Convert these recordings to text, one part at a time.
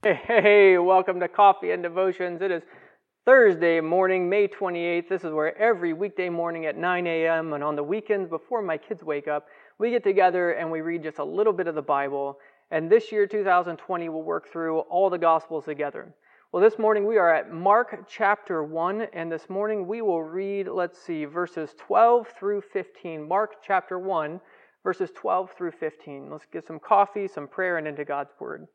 Hey, hey, welcome to Coffee and Devotions. It is Thursday morning, May 28th. This is where every weekday morning at 9 a.m. and on the weekends before my kids wake up, we get together and we read just a little bit of the Bible. And this year, 2020, we'll work through all the Gospels together. Well, this morning we are at Mark chapter 1, and this morning we will read, let's see, verses 12 through 15. Mark chapter 1, verses 12 through 15. Let's get some coffee, some prayer, and into God's Word.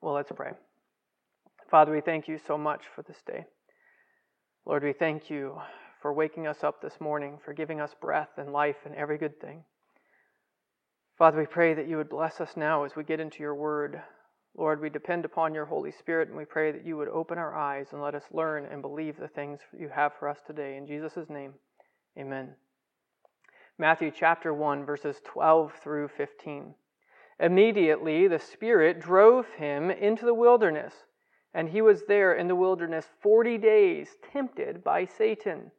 Well, let's pray. Father, we thank you so much for this day. Lord, we thank you for waking us up this morning, for giving us breath and life and every good thing. Father, we pray that you would bless us now as we get into your word. Lord, we depend upon your Holy Spirit and we pray that you would open our eyes and let us learn and believe the things you have for us today. In Jesus' name, amen. Matthew chapter 1, verses 12 through 15. Immediately the Spirit drove him into the wilderness, and he was there in the wilderness forty days, tempted by Satan,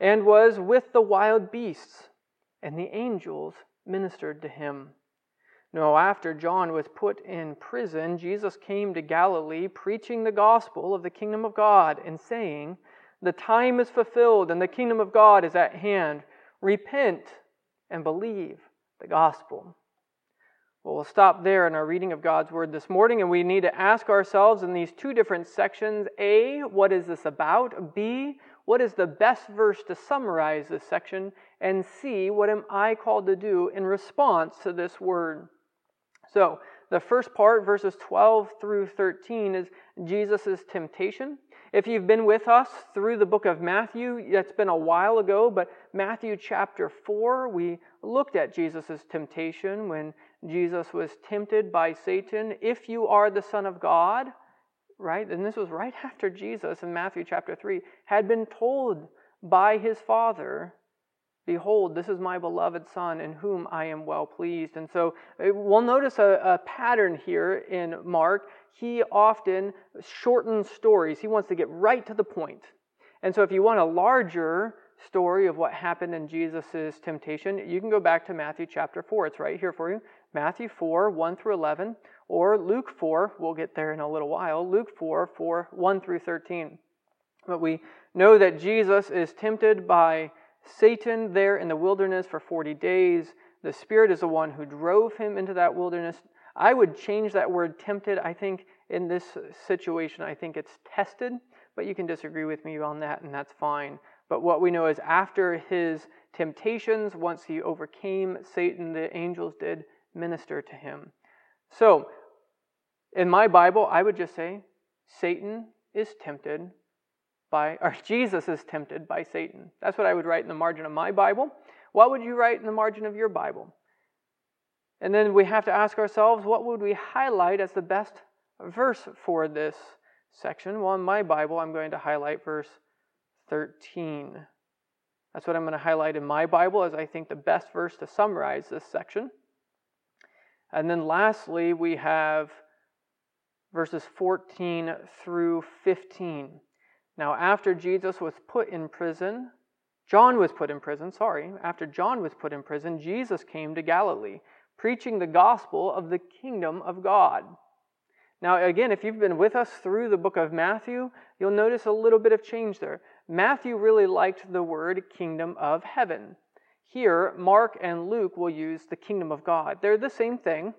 and was with the wild beasts, and the angels ministered to him. Now, after John was put in prison, Jesus came to Galilee preaching the gospel of the kingdom of God and saying, The time is fulfilled and the kingdom of God is at hand. Repent and believe the gospel. Well, stop there in our reading of God's word this morning, and we need to ask ourselves in these two different sections A, what is this about? B, what is the best verse to summarize this section? And C, what am I called to do in response to this word? So, the first part, verses 12 through 13, is Jesus' temptation. If you've been with us through the book of Matthew, that's been a while ago, but Matthew chapter 4, we looked at Jesus' temptation when Jesus was tempted by Satan. If you are the Son of God, right? And this was right after Jesus in Matthew chapter 3 had been told by his Father, Behold, this is my beloved Son in whom I am well pleased. And so uh, we'll notice a, a pattern here in Mark. He often shortens stories, he wants to get right to the point. And so if you want a larger story of what happened in Jesus' temptation, you can go back to Matthew chapter 4. It's right here for you. Matthew 4, 1 through 11 or Luke 4, we'll get there in a little while, Luke 4, 4 1 through 13. But we know that Jesus is tempted by Satan there in the wilderness for 40 days. The Spirit is the one who drove him into that wilderness. I would change that word tempted. I think in this situation, I think it's tested, but you can disagree with me on that, and that's fine. But what we know is after his temptations, once he overcame Satan, the angels did minister to him. So, in my Bible, I would just say Satan is tempted by, or Jesus is tempted by Satan. That's what I would write in the margin of my Bible. What would you write in the margin of your Bible? And then we have to ask ourselves, what would we highlight as the best verse for this section? Well, in my Bible, I'm going to highlight verse 13. That's what I'm going to highlight in my Bible as I think the best verse to summarize this section. And then lastly, we have verses 14 through 15. Now, after Jesus was put in prison, John was put in prison, sorry, after John was put in prison, Jesus came to Galilee, preaching the gospel of the kingdom of God. Now, again, if you've been with us through the book of Matthew, you'll notice a little bit of change there. Matthew really liked the word kingdom of heaven. Here, Mark and Luke will use the kingdom of God. They're the same thing,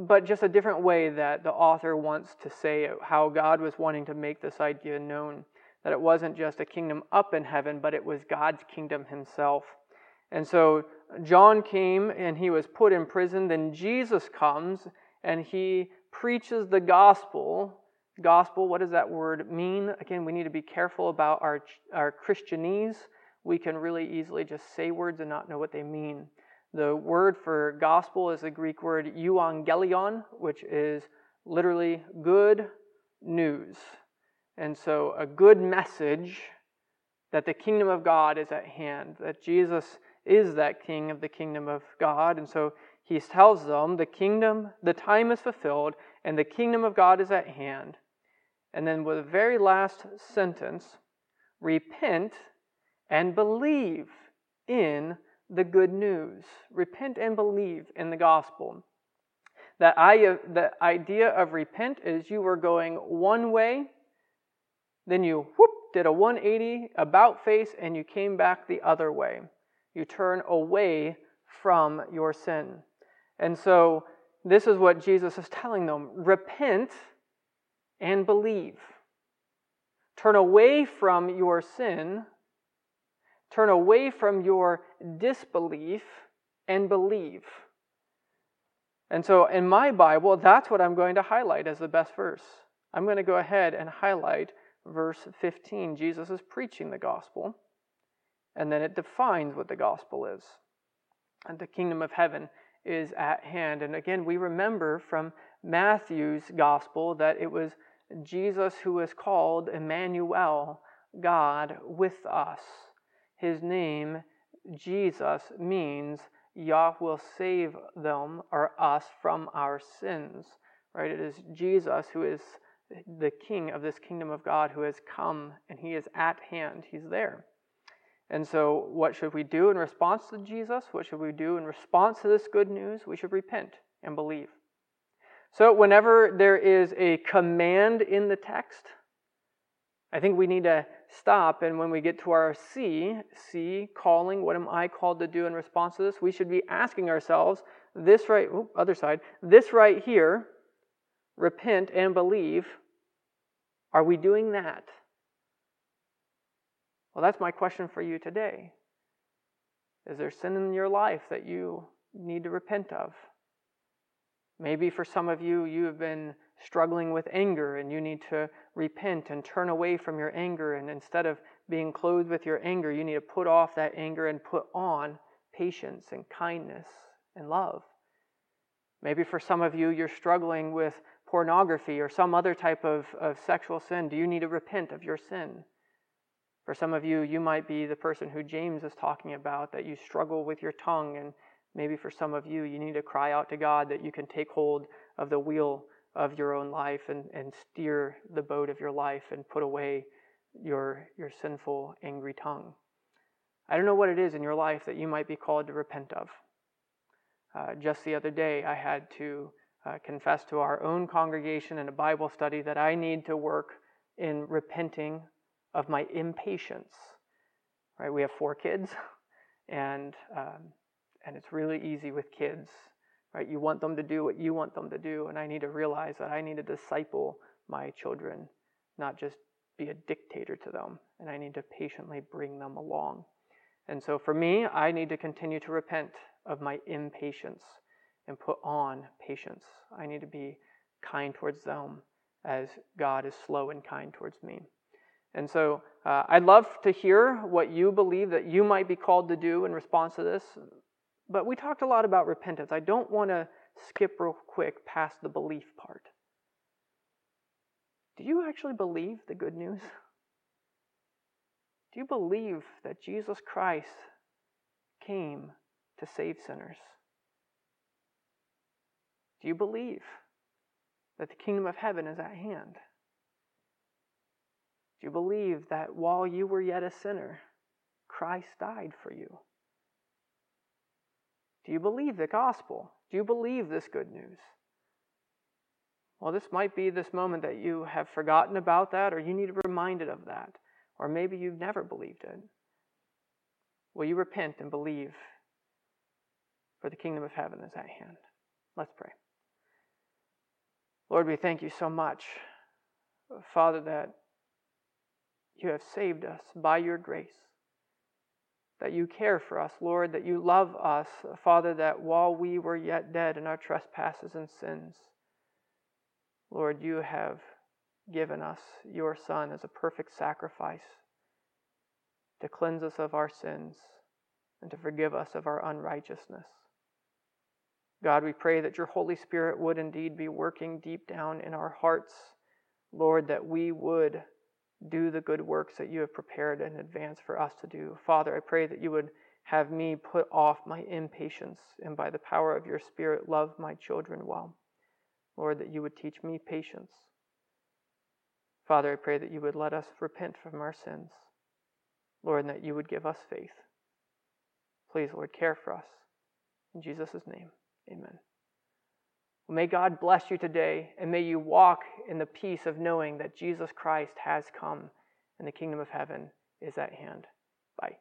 but just a different way that the author wants to say how God was wanting to make this idea known. That it wasn't just a kingdom up in heaven, but it was God's kingdom himself. And so John came and he was put in prison. Then Jesus comes and he preaches the gospel. Gospel, what does that word mean? Again, we need to be careful about our, our Christianese we can really easily just say words and not know what they mean. The word for gospel is the Greek word euangelion, which is literally good news. And so, a good message that the kingdom of God is at hand, that Jesus is that king of the kingdom of God. And so, he tells them the kingdom, the time is fulfilled, and the kingdom of God is at hand. And then, with the very last sentence, repent and believe in the good news. Repent and believe in the gospel. That I, the idea of repent is you were going one way, then you whoop, did a 180 about face, and you came back the other way. You turn away from your sin. And so this is what Jesus is telling them repent and believe. Turn away from your sin, turn away from your disbelief, and believe. And so in my Bible, that's what I'm going to highlight as the best verse. I'm going to go ahead and highlight verse 15. Jesus is preaching the gospel, and then it defines what the gospel is. And the kingdom of heaven is at hand. And again, we remember from Matthew's gospel that it was Jesus who was called Emmanuel, God with us. His name, Jesus, means Yah will save them or us from our sins. Right? It is Jesus who is the king of this kingdom of God who has come and he is at hand. He's there. And so, what should we do in response to Jesus? What should we do in response to this good news? We should repent and believe. So, whenever there is a command in the text, I think we need to stop. And when we get to our C, C, calling, what am I called to do in response to this? We should be asking ourselves this right, oh, other side, this right here, repent and believe. Are we doing that? Well, that's my question for you today. Is there sin in your life that you need to repent of? Maybe for some of you, you have been struggling with anger and you need to repent and turn away from your anger. And instead of being clothed with your anger, you need to put off that anger and put on patience and kindness and love. Maybe for some of you, you're struggling with pornography or some other type of, of sexual sin. Do you need to repent of your sin? For some of you, you might be the person who James is talking about, that you struggle with your tongue. And maybe for some of you, you need to cry out to God that you can take hold of the wheel of your own life and, and steer the boat of your life and put away your, your sinful, angry tongue. I don't know what it is in your life that you might be called to repent of. Uh, just the other day, I had to uh, confess to our own congregation in a Bible study that I need to work in repenting of my impatience. Right? We have four kids, and um, and it's really easy with kids. Right? You want them to do what you want them to do, and I need to realize that I need to disciple my children, not just be a dictator to them, and I need to patiently bring them along. And so for me, I need to continue to repent of my impatience and put on patience. I need to be kind towards them as God is slow and kind towards me. And so uh, I'd love to hear what you believe that you might be called to do in response to this. But we talked a lot about repentance. I don't want to skip real quick past the belief part. Do you actually believe the good news? Do you believe that Jesus Christ came to save sinners? Do you believe that the kingdom of heaven is at hand? Do you believe that while you were yet a sinner, Christ died for you? Do you believe the gospel? Do you believe this good news? Well, this might be this moment that you have forgotten about that, or you need to be reminded of that, or maybe you've never believed it. Will you repent and believe? For the kingdom of heaven is at hand. Let's pray. Lord, we thank you so much, Father, that you have saved us by your grace. That you care for us, Lord, that you love us, Father, that while we were yet dead in our trespasses and sins, Lord, you have given us your Son as a perfect sacrifice to cleanse us of our sins and to forgive us of our unrighteousness. God, we pray that your Holy Spirit would indeed be working deep down in our hearts, Lord, that we would do the good works that you have prepared in advance for us to do. Father, I pray that you would have me put off my impatience and by the power of your Spirit love my children well. Lord, that you would teach me patience. Father, I pray that you would let us repent from our sins. Lord, and that you would give us faith. Please, Lord, care for us. In Jesus' name, amen. May God bless you today, and may you walk in the peace of knowing that Jesus Christ has come and the kingdom of heaven is at hand. Bye.